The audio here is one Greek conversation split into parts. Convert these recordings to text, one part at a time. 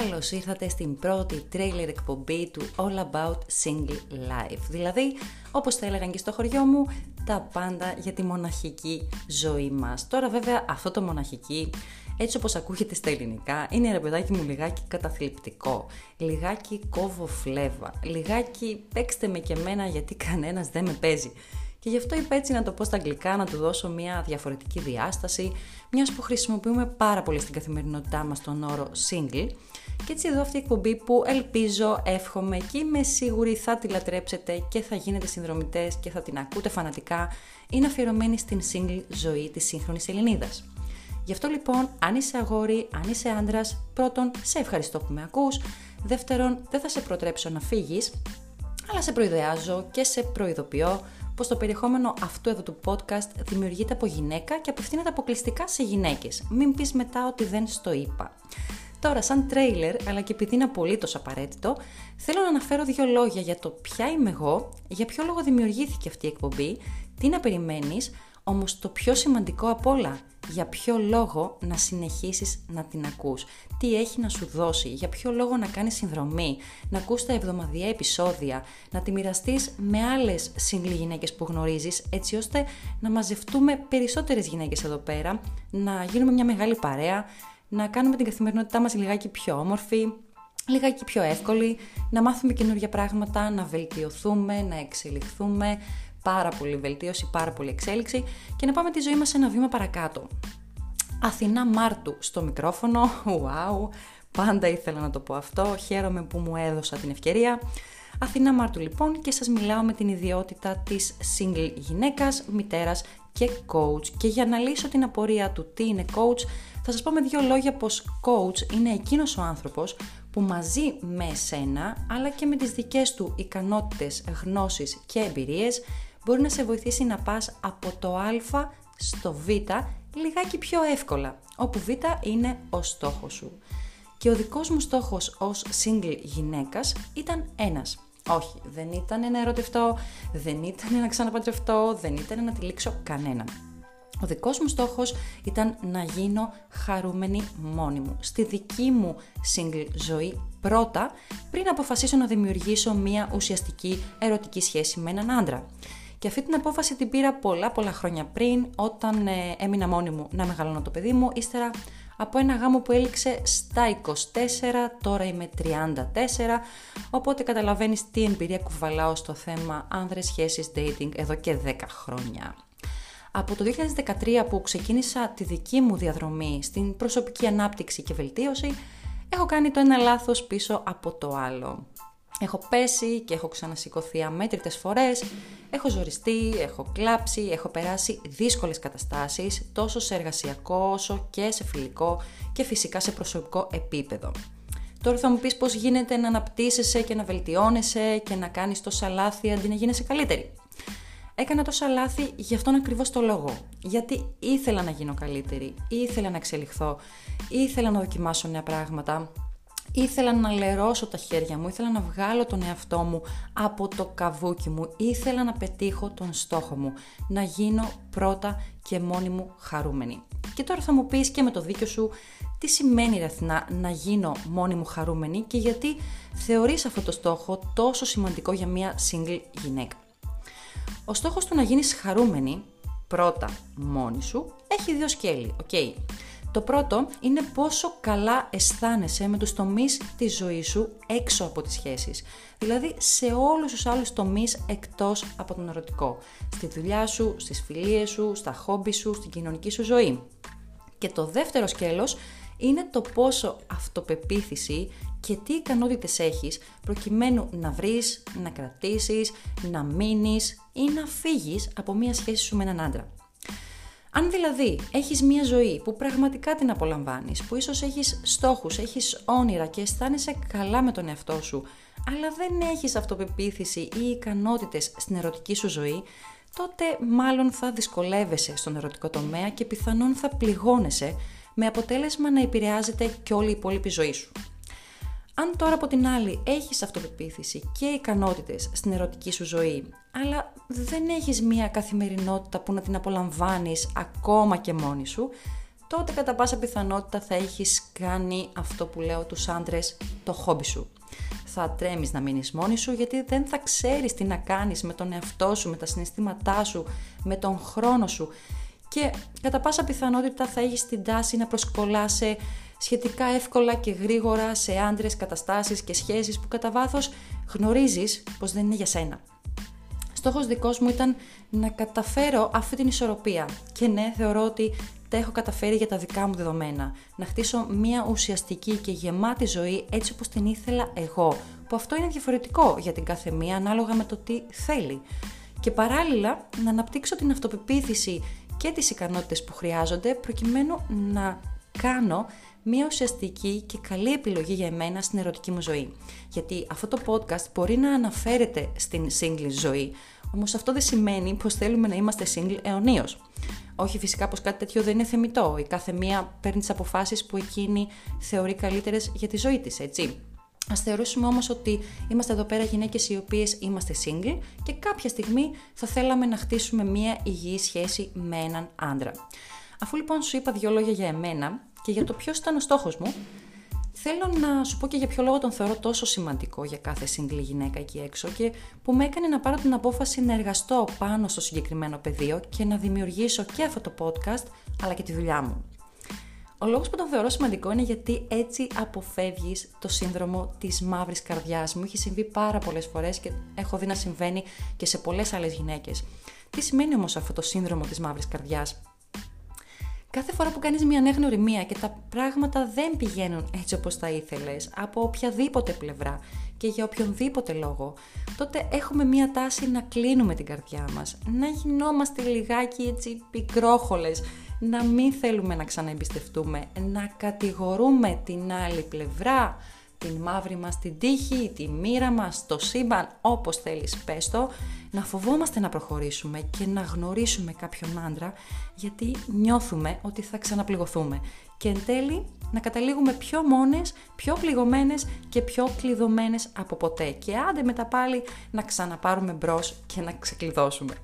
Καλώς ήρθατε στην πρώτη τρέιλερ εκπομπή του All About Single Life. Δηλαδή, όπως τα έλεγαν και στο χωριό μου, τα πάντα για τη μοναχική ζωή μας. Τώρα βέβαια αυτό το μοναχική, έτσι όπως ακούγεται στα ελληνικά, είναι ρε παιδάκι μου λιγάκι καταθλιπτικό, λιγάκι κόβω φλέβα, λιγάκι παίξτε με και μένα γιατί κανένας δεν με παίζει. Και γι' αυτό είπα έτσι να το πω στα αγγλικά, να του δώσω μια διαφορετική διάσταση, μιας που χρησιμοποιούμε πάρα πολύ στην καθημερινότητά μας τον όρο single. Και έτσι εδώ αυτή η εκπομπή που ελπίζω, εύχομαι και είμαι σίγουρη θα τη λατρέψετε και θα γίνετε συνδρομητές και θα την ακούτε φανατικά, είναι αφιερωμένη στην single ζωή της σύγχρονης Ελληνίδας. Γι' αυτό λοιπόν, αν είσαι αγόρι, αν είσαι άντρας, πρώτον, σε ευχαριστώ που με ακούς, δεύτερον, δεν θα σε προτρέψω να φύγεις, αλλά σε προειδεάζω και σε προειδοποιώ πως το περιεχόμενο αυτού εδώ του podcast δημιουργείται από γυναίκα και απευθύνεται αποκλειστικά σε γυναίκες. Μην πεις μετά ότι δεν στο είπα. Τώρα, σαν τρέιλερ, αλλά και επειδή είναι απολύτως απαραίτητο, θέλω να αναφέρω δύο λόγια για το ποια είμαι εγώ, για ποιο λόγο δημιουργήθηκε αυτή η εκπομπή, τι να περιμένεις, όμως το πιο σημαντικό απ' όλα, για ποιο λόγο να συνεχίσεις να την ακούς, τι έχει να σου δώσει, για ποιο λόγο να κάνεις συνδρομή, να ακούς τα εβδομαδιαία επεισόδια, να τη μοιραστείς με άλλες σύγκλι γυναίκες που γνωρίζεις, έτσι ώστε να μαζευτούμε περισσότερες γυναίκες εδώ πέρα, να γίνουμε μια μεγάλη παρέα, να κάνουμε την καθημερινότητά μας λιγάκι πιο όμορφη, λιγάκι πιο εύκολη, να μάθουμε καινούργια πράγματα, να βελτιωθούμε, να εξελιχθούμε, πάρα πολύ βελτίωση, πάρα πολύ εξέλιξη και να πάμε τη ζωή μας ένα βήμα παρακάτω. Αθηνά Μάρτου στο μικρόφωνο, wow, πάντα ήθελα να το πω αυτό, χαίρομαι που μου έδωσα την ευκαιρία. Αθηνά Μάρτου λοιπόν και σας μιλάω με την ιδιότητα της single γυναίκας, μητέρας και coach και για να λύσω την απορία του τι είναι coach θα σας πω με δύο λόγια πως coach είναι εκείνος ο άνθρωπος που μαζί με σένα αλλά και με τις δικές του ικανότητες, γνώσεις και εμπειρίες μπορεί να σε βοηθήσει να πας από το α στο β λιγάκι πιο εύκολα, όπου β είναι ο στόχος σου. Και ο δικός μου στόχος ως single γυναίκας ήταν ένας. Όχι, δεν ήταν να ερωτευτώ, δεν ήταν να ξαναπαντρευτώ, δεν ήταν να τυλίξω κανέναν. Ο δικός μου στόχος ήταν να γίνω χαρούμενη μόνη μου, στη δική μου single ζωή πρώτα, πριν αποφασίσω να δημιουργήσω μια ουσιαστική ερωτική σχέση με έναν άντρα. Και αυτή την απόφαση την πήρα πολλά πολλά χρόνια πριν, όταν ε, έμεινα μόνη μου να μεγαλώνω το παιδί μου, ύστερα από ένα γάμο που έληξε στα 24, τώρα είμαι 34, οπότε καταλαβαίνεις τι εμπειρία κουβαλάω στο θέμα άνδρες σχέσεις dating εδώ και 10 χρόνια. Από το 2013 που ξεκίνησα τη δική μου διαδρομή στην προσωπική ανάπτυξη και βελτίωση, έχω κάνει το ένα λάθος πίσω από το άλλο. Έχω πέσει και έχω ξανασηκωθεί αμέτρητες φορές, έχω ζοριστεί, έχω κλάψει, έχω περάσει δύσκολες καταστάσεις τόσο σε εργασιακό όσο και σε φιλικό και φυσικά σε προσωπικό επίπεδο. Τώρα θα μου πεις πώς γίνεται να αναπτύσσεσαι και να βελτιώνεσαι και να κάνεις τόσα λάθη αντί να γίνεσαι καλύτερη. Έκανα τόσα λάθη γι' αυτόν ακριβώς το λόγο. Γιατί ήθελα να γίνω καλύτερη, ήθελα να εξελιχθώ, ήθελα να δοκιμάσω νέα πράγματα, ήθελα να λερώσω τα χέρια μου, ήθελα να βγάλω τον εαυτό μου από το καβούκι μου, ήθελα να πετύχω τον στόχο μου, να γίνω πρώτα και μόνη μου χαρούμενη. Και τώρα θα μου πεις και με το δίκιο σου τι σημαίνει Ρεθνά να γίνω μόνη μου χαρούμενη και γιατί θεωρείς αυτό το στόχο τόσο σημαντικό για μια single γυναίκα. Ο στόχος του να γίνεις χαρούμενη πρώτα μόνη σου έχει δύο σκέλη. Okay. Το πρώτο είναι πόσο καλά αισθάνεσαι με τους τομείς της ζωής σου έξω από τις σχέσεις. Δηλαδή σε όλους τους άλλους τομείς εκτός από τον ερωτικό. Στη δουλειά σου, στις φιλίες σου, στα χόμπι σου, στην κοινωνική σου ζωή. Και το δεύτερο σκέλος είναι το πόσο αυτοπεποίθηση και τι ικανότητες έχεις προκειμένου να βρεις, να κρατήσεις, να μείνεις ή να φύγεις από μία σχέση σου με έναν άντρα. Αν δηλαδή έχεις μία ζωή που πραγματικά την απολαμβάνεις, που ίσως έχεις στόχους, έχεις όνειρα και αισθάνεσαι καλά με τον εαυτό σου, αλλά δεν έχεις αυτοπεποίθηση ή ικανότητες στην ερωτική σου ζωή, τότε μάλλον θα δυσκολεύεσαι στον ερωτικό τομέα και πιθανόν θα πληγώνεσαι με αποτέλεσμα να επηρεάζεται και όλη η υπόλοιπη ζωή σου. Αν τώρα από την άλλη έχεις αυτοπεποίθηση και ικανότητες στην ερωτική σου ζωή, αλλά δεν έχεις μία καθημερινότητα που να την απολαμβάνεις ακόμα και μόνη σου, τότε κατά πάσα πιθανότητα θα έχεις κάνει αυτό που λέω τους άντρες το χόμπι σου. Θα τρέμεις να μείνεις μόνη σου γιατί δεν θα ξέρεις τι να κάνεις με τον εαυτό σου, με τα συναισθήματά σου, με τον χρόνο σου και κατά πάσα πιθανότητα θα έχεις την τάση να προσκολάσαι σχετικά εύκολα και γρήγορα σε άντρες, καταστάσεις και σχέσεις που κατά βάθος γνωρίζεις πως δεν είναι για σένα. Στόχος δικός μου ήταν να καταφέρω αυτή την ισορροπία και ναι, θεωρώ ότι τα έχω καταφέρει για τα δικά μου δεδομένα. Να χτίσω μια ουσιαστική και γεμάτη ζωή έτσι όπως την ήθελα εγώ, που αυτό είναι διαφορετικό για την κάθε μία ανάλογα με το τι θέλει. Και παράλληλα να αναπτύξω την αυτοπεποίθηση και τις ικανότητες που χρειάζονται προκειμένου να κάνω μια ουσιαστική και καλή επιλογή για εμένα στην ερωτική μου ζωή. Γιατί αυτό το podcast μπορεί να αναφέρεται στην single ζωή, όμως αυτό δεν σημαίνει πως θέλουμε να είμαστε single αιωνίως. Όχι φυσικά πως κάτι τέτοιο δεν είναι θεμητό, η κάθε μία παίρνει τις αποφάσεις που εκείνη θεωρεί καλύτερες για τη ζωή της, έτσι. Ας θεωρήσουμε όμως ότι είμαστε εδώ πέρα γυναίκες οι οποίες είμαστε single και κάποια στιγμή θα θέλαμε να χτίσουμε μια υγιή σχέση με έναν άντρα. Αφού λοιπόν σου είπα δύο λόγια για εμένα και για το ποιος ήταν ο στόχος μου, θέλω να σου πω και για ποιο λόγο τον θεωρώ τόσο σημαντικό για κάθε single γυναίκα εκεί έξω και που με έκανε να πάρω την απόφαση να εργαστώ πάνω στο συγκεκριμένο πεδίο και να δημιουργήσω και αυτό το podcast αλλά και τη δουλειά μου. Ο λόγος που τον θεωρώ σημαντικό είναι γιατί έτσι αποφεύγεις το σύνδρομο της μαύρης καρδιάς. Μου έχει συμβεί πάρα πολλές φορές και έχω δει να συμβαίνει και σε πολλές άλλες γυναίκες. Τι σημαίνει όμως αυτό το σύνδρομο της μαύρης καρδιάς; Κάθε φορά που κάνεις μια νέα γνωριμία και τα πράγματα δεν πηγαίνουν έτσι όπως τα ήθελες, από οποιαδήποτε πλευρά και για οποιονδήποτε λόγο, τότε έχουμε μια τάση να κλείνουμε την καρδιά μας, να γινόμαστε λιγάκι έτσι πικρόχολες, να μην θέλουμε να ξαναεμπιστευτούμε, να κατηγορούμε την άλλη πλευρά, την μαύρη μας την τύχη, τη μοίρα μας, το σύμπαν, όπως θέλεις πες το, να φοβόμαστε να προχωρήσουμε και να γνωρίσουμε κάποιον άντρα γιατί νιώθουμε ότι θα ξαναπληγωθούμε και εν τέλει να καταλήγουμε πιο μόνες, πιο πληγωμένες και πιο κλειδωμένες από ποτέ και άντε μετά πάλι να ξαναπάρουμε μπρος και να ξεκλειδώσουμε.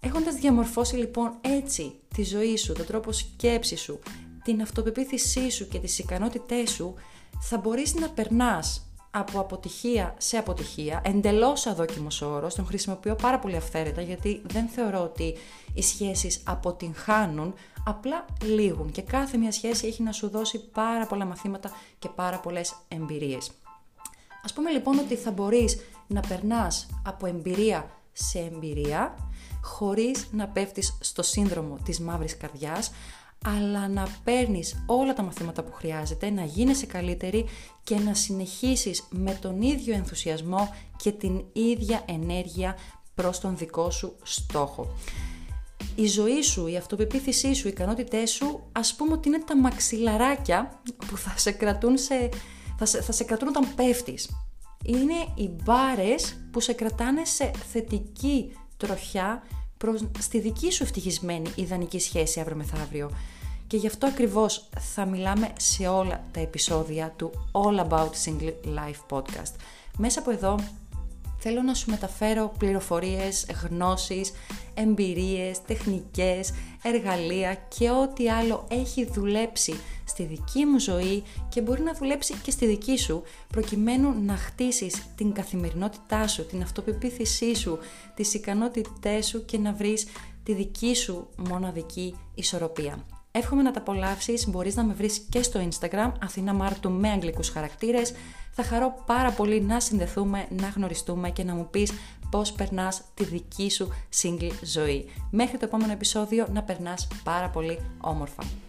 Έχοντας διαμορφώσει λοιπόν έτσι τη ζωή σου, τον τρόπο σκέψης σου, την αυτοπεποίθησή σου και τις ικανότητές σου, θα μπορείς να περνάς από αποτυχία σε αποτυχία, εντελώς αδόκιμος όρος, τον χρησιμοποιώ πάρα πολύ αυθαίρετα γιατί δεν θεωρώ ότι οι σχέσεις αποτυγχάνουν, απλά λήγουν. Και κάθε μια σχέση έχει να σου δώσει πάρα πολλά μαθήματα και πάρα πολλές εμπειρίες. Ας πούμε λοιπόν ότι θα μπορείς να περνάς από εμπειρία σε εμπειρία, χωρίς να πέφτεις στο σύνδρομο της μαύρης καρδιάς, αλλά να παίρνεις όλα τα μαθήματα που χρειάζεται, να γίνεσαι καλύτερη και να συνεχίσεις με τον ίδιο ενθουσιασμό και την ίδια ενέργεια προς τον δικό σου στόχο. Η ζωή σου, η αυτοπεποίθησή σου, οι ικανότητές σου, ας πούμε ότι είναι τα μαξιλαράκια που θα σε κρατούν, σε, θα σε, θα σε κρατούν όταν πέφτεις. Είναι οι μπάρες που σε κρατάνε σε θετική τροχιά προς, στη δική σου ευτυχισμένη ιδανική σχέση αύριο μεθαύριο. Και γι' αυτό ακριβώς θα μιλάμε σε όλα τα επεισόδια του All About Single Life Podcast. Μέσα από εδώ θέλω να σου μεταφέρω πληροφορίες, γνώσεις, εμπειρίες, τεχνικές, εργαλεία και ό,τι άλλο έχει δουλέψει στη δική μου ζωή και μπορεί να δουλέψει και στη δική σου προκειμένου να χτίσεις την καθημερινότητά σου, την αυτοπεποίθησή σου, τις ικανότητές σου και να βρεις τη δική σου μοναδική ισορροπία. Εύχομαι να τα απολαύσεις, μπορείς να με βρεις και στο Instagram, Αθηνά Μάρτου με αγγλικούς χαρακτήρες. Θα χαρώ πάρα πολύ να συνδεθούμε, να γνωριστούμε και να μου πεις πώς περνάς τη δική σου single ζωή. Μέχρι το επόμενο επεισόδιο να περνάς πάρα πολύ όμορφα.